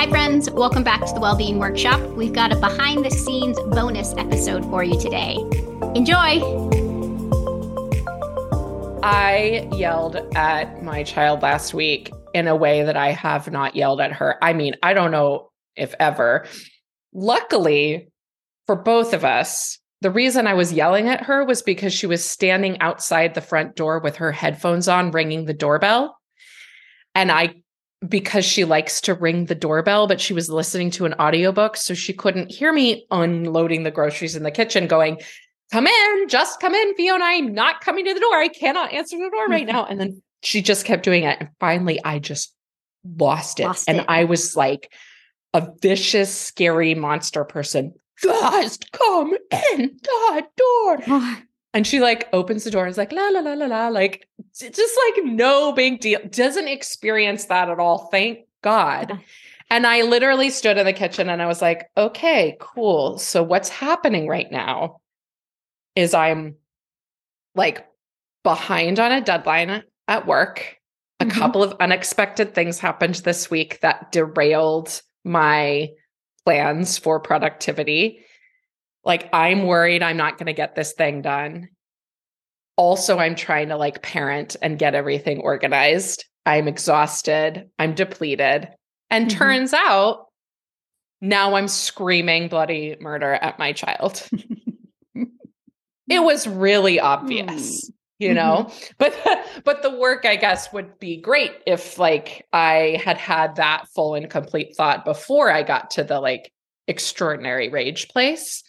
Hi, friends. Welcome back to the Wellbeing Workshop. We've got a behind the scenes bonus episode for you today. Enjoy. I yelled at my child last week in a way that I have not yelled at her. I mean, I don't know if ever. Luckily for both of us, the reason I was yelling at her was because she was standing outside the front door with her headphones on, ringing the doorbell. And I, because she likes to ring the doorbell, but she was listening to an audiobook. So she couldn't hear me unloading the groceries in the kitchen, going, Come in, just come in, Fiona. I'm not coming to the door. I cannot answer the door right mm-hmm. now. And then she just kept doing it. And finally, I just lost it. Lost and it. I was like a vicious, scary monster person. Just come in the door. Oh. And she like opens the door and is like, la, la, la, la, la. Like, just like no big deal. Doesn't experience that at all. Thank God. And I literally stood in the kitchen and I was like, okay, cool. So what's happening right now is I'm like behind on a deadline at work. A Mhm. couple of unexpected things happened this week that derailed my plans for productivity. Like, I'm worried I'm not going to get this thing done. Also, I'm trying to like parent and get everything organized. I'm exhausted. I'm depleted. And Mhm. turns out now I'm screaming bloody murder at my child. it was really obvious you know but but the work i guess would be great if like i had had that full and complete thought before i got to the like extraordinary rage place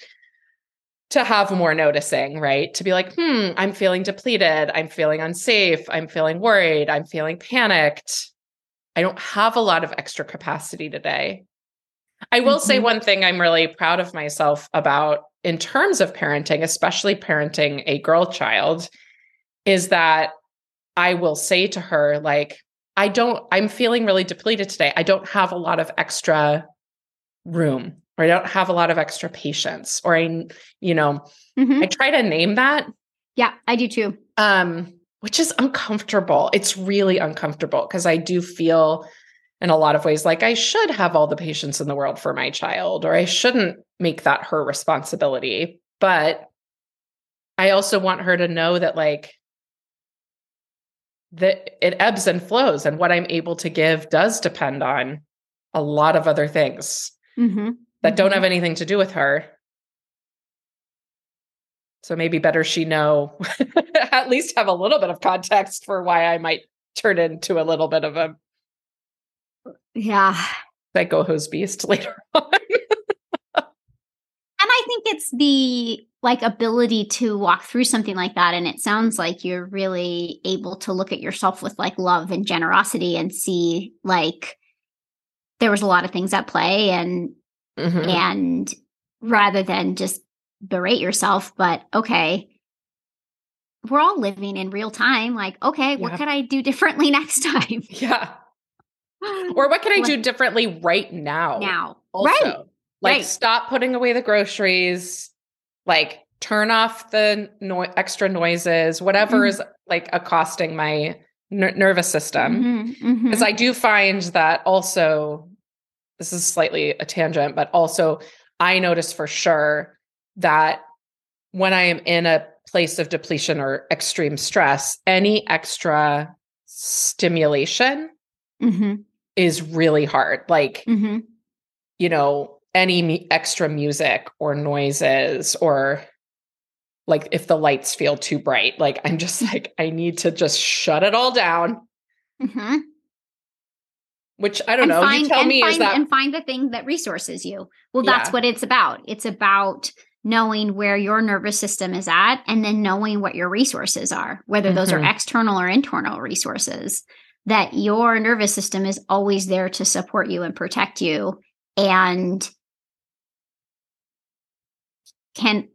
to have more noticing right? To be like hmm i'm feeling depleted. I'm feeling unsafe. I'm feeling worried. I'm feeling panicked. I don't have a lot of extra capacity today. I will say Mhm. one thing i'm really proud of myself about in terms of parenting especially parenting a girl child is that I will say to her, like, I don't, I'm feeling really depleted today. I don't have a lot of extra room, or I don't have a lot of extra patience, or I, you know, Mhm. I try to name that, Yeah, I do too. um, which is uncomfortable. It's really uncomfortable because I do feel in a lot of ways like I should have all the patience in the world for my child, or I shouldn't make that her responsibility. But I also want her to know that, like, that it ebbs and flows, and what I'm able to give does depend on a lot of other things Mm-hmm. That don't have mm-hmm. anything to do with her. So maybe better she know, at least have a little bit of context for why I might turn into a little bit of a Yeah. psycho hose beast later on. And I think it's the like ability to walk through something like that. And it sounds like you're really able to look at yourself with like love and generosity and see like there was a lot of things at play and Mhm. and rather than just berate yourself, but okay, we're all living in real time. Like, okay, what Yeah. could I do differently next time? Yeah. Or what can I Like- do differently right now? now? Also, Right. like right. stop putting away the groceries, like turn off the no- extra noises, whatever Mhm. is like accosting my ner- nervous system. Mhm, mhm. Because I do find that also, this is slightly a tangent, but also I notice for sure that when I am in a place of depletion or extreme stress, any extra stimulation Mhm, is really hard. Like, mhm. you know, any mu- extra music or noises or like if the lights feel too bright, like I'm just like, I need to just shut it all down. Mhm. Which I don't know. find, you tell and me, find, is that and find the thing that resources you. Well, that's Yeah. what it's about. It's about knowing where your nervous system is at and then knowing what your resources are, whether those are Mhm. external or internal resources. That your nervous system is always there to support you and protect you and can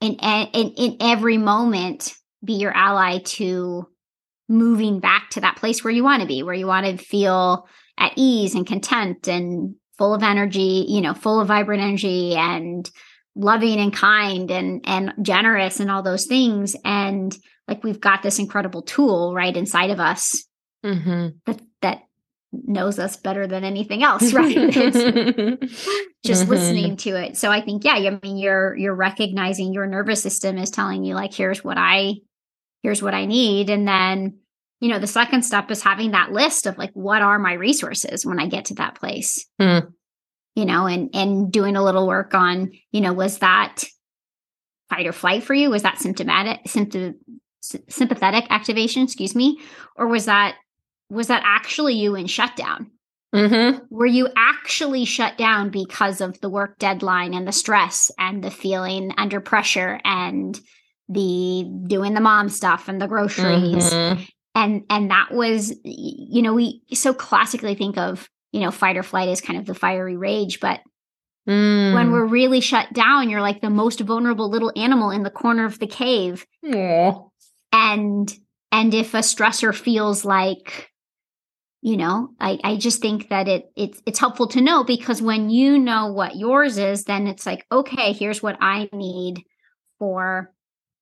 in in, in every moment be your ally to moving back to that place where you want to be, where you want to feel at ease and content and full of energy, you know, full of vibrant energy and loving and kind and and generous and all those things and like we've got this incredible tool right inside of us Mhm. that that knows us better than anything else, right? it's just Mhm. listening to it. So I think, yeah, I mean, you're you're recognizing your nervous system is telling you like, here's what I, here's what I need, and then you know the second step is having that list of like, what are my resources when I get to that place, Hmm. you know, and and doing a little work on, you know, was that fight or flight for you? Was that symptomatic symptom sympathetic activation? Excuse me, or was that was that actually you in shutdown? Mhm. were you actually shut down because of the work deadline and the stress and the feeling under pressure and the doing the mom stuff and the groceries Mhm. And and that was you know we so classically think of you know fight or flight as kind of the fiery rage but Mm. when we're really shut down you're like the most vulnerable little animal in the corner of the cave Aw. and and if a stressor feels like you know i i just think that it it's it's helpful to know because when you know what yours is then it's like okay here's what i need for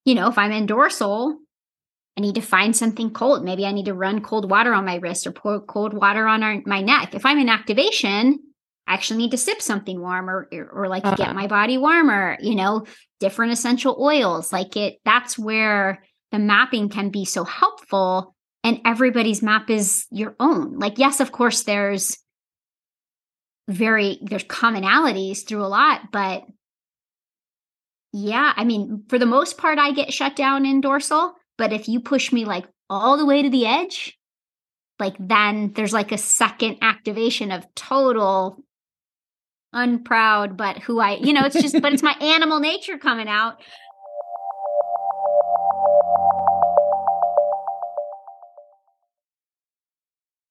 you know if i'm in dorsal i need to find something cold. Maybe i need to run cold water on my wrist or pour cold water on our, my neck. If i'm in activation i actually need to sip something warm or or like Uh-huh. get my body warmer you know different essential oils. Like it that's where the mapping can be so helpful and everybody's map is your own. Like yes of course there's very there's commonalities through a lot but yeah i mean for the most part i get shut down in dorsal but if you push me like all the way to the edge like then there's like a second activation of total unproud but who i you know it's just but it's my animal nature coming out